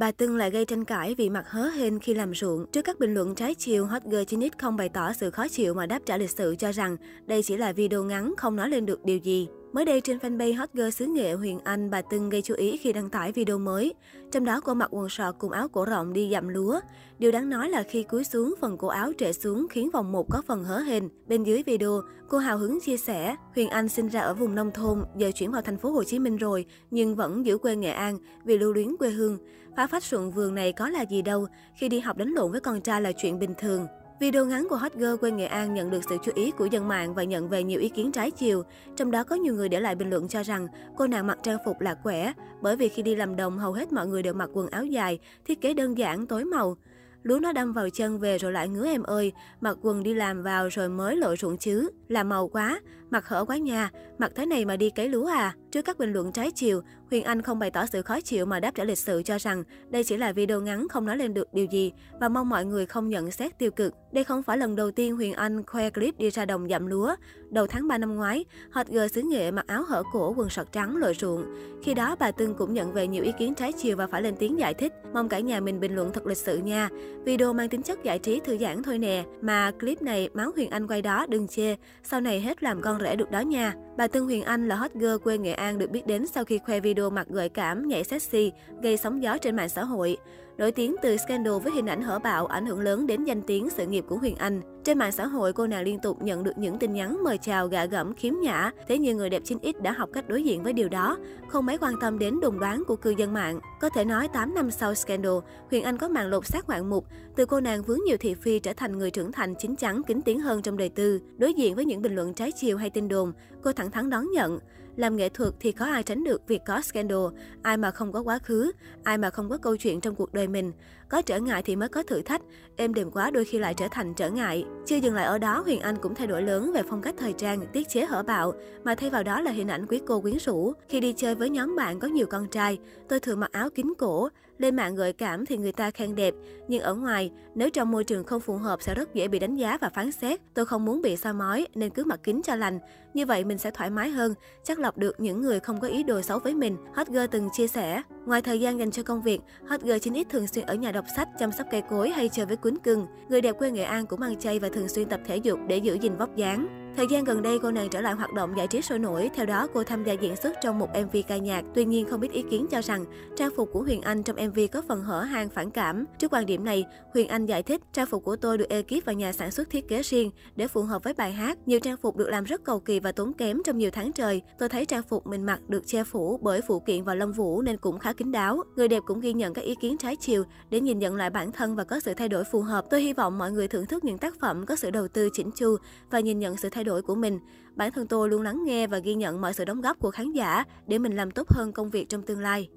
Bà Tưng lại gây tranh cãi vì mặt hớ hên khi làm ruộng. Trước các bình luận trái chiều, hot girl 9 không bày tỏ sự khó chịu mà đáp trả lịch sự cho rằng đây chỉ là video ngắn, không nói lên được điều gì. Mới đây trên fanpage hot girl xứ nghệ Huyền Anh, bà Tưng gây chú ý khi đăng tải video mới. Trong đó cô mặc quần sọt cùng áo cổ rộng đi dặm lúa. Điều đáng nói là khi cúi xuống, phần cổ áo trệ xuống khiến vòng một có phần hở hình. Bên dưới video, cô hào hứng chia sẻ, Huyền Anh sinh ra ở vùng nông thôn, giờ chuyển vào thành phố Hồ Chí Minh rồi, nhưng vẫn giữ quê Nghệ An vì lưu luyến quê hương. Phá phách ruộng vườn này có là gì đâu, khi đi học đánh lộn với con trai là chuyện bình thường. Video ngắn của hot girl quê Nghệ An nhận được sự chú ý của dân mạng và nhận về nhiều ý kiến trái chiều. Trong đó có nhiều người để lại bình luận cho rằng cô nàng mặc trang phục là khỏe, bởi vì khi đi làm đồng hầu hết mọi người đều mặc quần áo dài, thiết kế đơn giản, tối màu. Lúa nó đâm vào chân về rồi lại ngứa em ơi, mặc quần đi làm vào rồi mới lộ ruộng chứ. Là màu quá, mặc hở quá nha, mặc thế này mà đi cấy lúa à. Trước các bình luận trái chiều, Huyền Anh không bày tỏ sự khó chịu mà đáp trả lịch sự cho rằng đây chỉ là video ngắn không nói lên được điều gì và mong mọi người không nhận xét tiêu cực. Đây không phải lần đầu tiên Huyền Anh khoe clip đi ra đồng dặm lúa. Đầu tháng 3 năm ngoái, hot girl xứ nghệ mặc áo hở cổ quần sọt trắng lội ruộng. Khi đó bà Tưng cũng nhận về nhiều ý kiến trái chiều và phải lên tiếng giải thích. Mong cả nhà mình bình luận thật lịch sự nha. Video mang tính chất giải trí thư giãn thôi nè, mà clip này máu Huyền Anh quay đó đừng chê, sau này hết làm con rể được đó nha. Bà Tân Huyền Anh là hot girl quê Nghệ An được biết đến sau khi khoe video mặt gợi cảm, nhảy sexy, gây sóng gió trên mạng xã hội. Nổi tiếng từ scandal với hình ảnh hở bạo ảnh hưởng lớn đến danh tiếng sự nghiệp của Huyền Anh. Trên mạng xã hội, cô nàng liên tục nhận được những tin nhắn mời chào gạ gẫm khiếm nhã. Thế nhưng người đẹp 9X đã học cách đối diện với điều đó, không mấy quan tâm đến đồn đoán của cư dân mạng. Có thể nói 8 năm sau scandal, Huyền Anh có màn lột xác ngoạn mục. Từ cô nàng vướng nhiều thị phi trở thành người trưởng thành chín chắn, kính tiếng hơn trong đời tư. Đối diện với những bình luận trái chiều hay tin đồn, cô thẳng thắn đón nhận. Làm nghệ thuật thì có ai tránh được việc có scandal, ai mà không có quá khứ, ai mà không có câu chuyện trong cuộc đời mình. Có trở ngại thì mới có thử thách, êm đềm quá đôi khi lại trở thành trở ngại. Chưa dừng lại ở đó, Huyền Anh cũng thay đổi lớn về phong cách thời trang, tiết chế hở bạo, mà thay vào đó là hình ảnh quý cô quyến rũ. Khi đi chơi với nhóm bạn có nhiều con trai, tôi thường mặc áo kín cổ, lên mạng gợi cảm thì người ta khen đẹp, nhưng ở ngoài, nếu trong môi trường không phù hợp sẽ rất dễ bị đánh giá và phán xét. Tôi không muốn bị soi mói nên cứ mặc kín cho lành. Như vậy mình sẽ thoải mái hơn, chắc lọc được những người không có ý đồ xấu với mình. Hot girl từng chia sẻ, ngoài thời gian dành cho công việc, Hot girl 9X thường xuyên ở nhà đọc sách, chăm sóc cây cối hay chơi với cuốn cưng. Người đẹp quê Nghệ An cũng ăn chay và thường xuyên tập thể dục để giữ gìn vóc dáng. Thời gian gần đây, cô nàng trở lại hoạt động giải trí sôi nổi. Theo đó, cô tham gia diễn xuất trong một MV ca nhạc. Tuy nhiên, không ít ý kiến cho rằng trang phục của Huyền Anh trong MV có phần hở hang phản cảm. Trước quan điểm này, Huyền Anh giải thích, trang phục của tôi được ekip và nhà sản xuất thiết kế riêng để phù hợp với bài hát. Nhiều trang phục được làm rất cầu kỳ và tốn kém trong nhiều tháng trời. Tôi thấy trang phục mình mặc được che phủ bởi phụ kiện và lông vũ nên cũng khá kín đáo. Người đẹp cũng ghi nhận các ý kiến trái chiều để nhìn nhận lại bản thân và có sự thay đổi phù hợp. Tôi hy vọng mọi người thưởng thức những tác phẩm có sự đầu tư chỉnh chu và nhìn nhận sự thay thay đổi của mình. Bản thân tôi luôn lắng nghe và ghi nhận mọi sự đóng góp của khán giả để mình làm tốt hơn công việc trong tương lai.